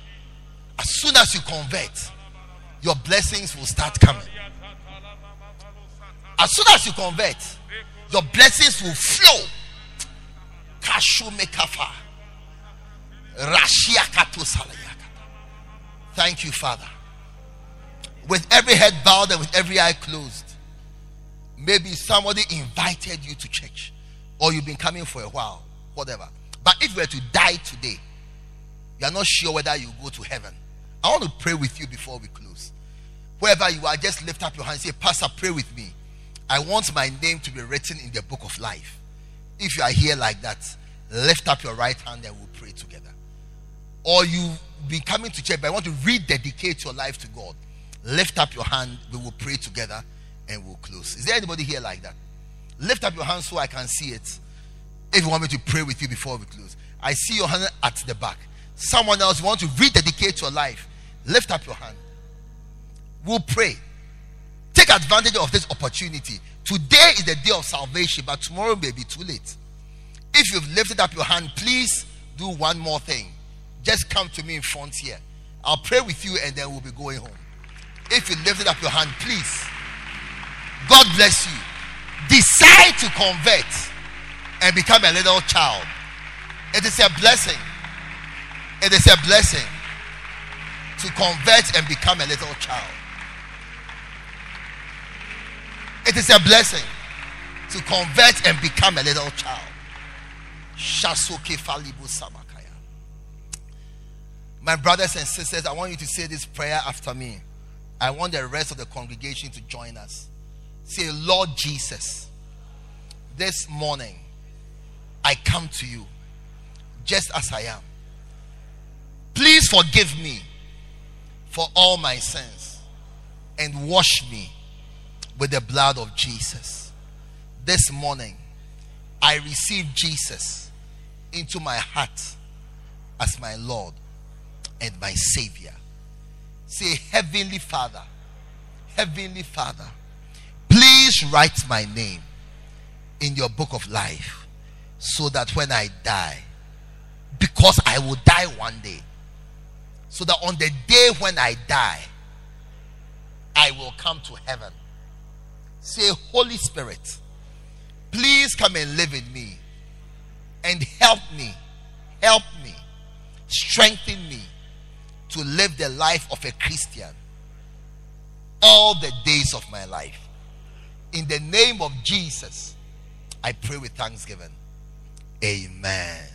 As soon as you convert, your blessings will start coming. As soon as you convert, your blessings will flow. Salayakata. Thank you, Father. With every head bowed and with every eye closed, maybe somebody invited you to church, or you've been coming for a while, whatever. But if you were to die today, you are not sure whether you go to heaven. I want to pray with you before we close. Wherever you are, just lift up your hand and say, Pastor, pray with me. I want my name to be written in the book of life. If you are here like that, lift up your right hand and we'll pray together. Or you've been coming to church, but I want to rededicate your life to God. Lift up your hand, we will pray together and we'll close. Is there anybody here like that? Lift up your hand so I can see it. If you want me to pray with you before we close, I see your hand at the back. Someone else want to rededicate your life. Lift up your hand. We'll pray. Take advantage of this opportunity. Today is the day of salvation, but tomorrow may be too late. If you've lifted up your hand, please do one more thing. Just come to me in front here. I'll pray with you and then we'll be going home. If you lifted up your hand, please. God bless you. Decide to convert and become a little child. It is a blessing. It is a blessing to convert and become a little child. It is a blessing to convert and become a little child. My brothers and sisters, I want you to say this prayer after me. I want the rest of the congregation to join us. Say, Lord Jesus, this morning I come to you just as I am. Please forgive me for all my sins and wash me with the blood of Jesus. This morning, I receive Jesus into my heart as my Lord and my Savior. Say, Heavenly Father, Heavenly Father, please write my name in your book of life so that when I die, because I will die one day, so that on the day when I die, I will come to heaven. Say, Holy Spirit, please come and live in me and help me, help me, strengthen me to live the life of a Christian all the days of my life. In the name of Jesus, I pray with thanksgiving. Amen.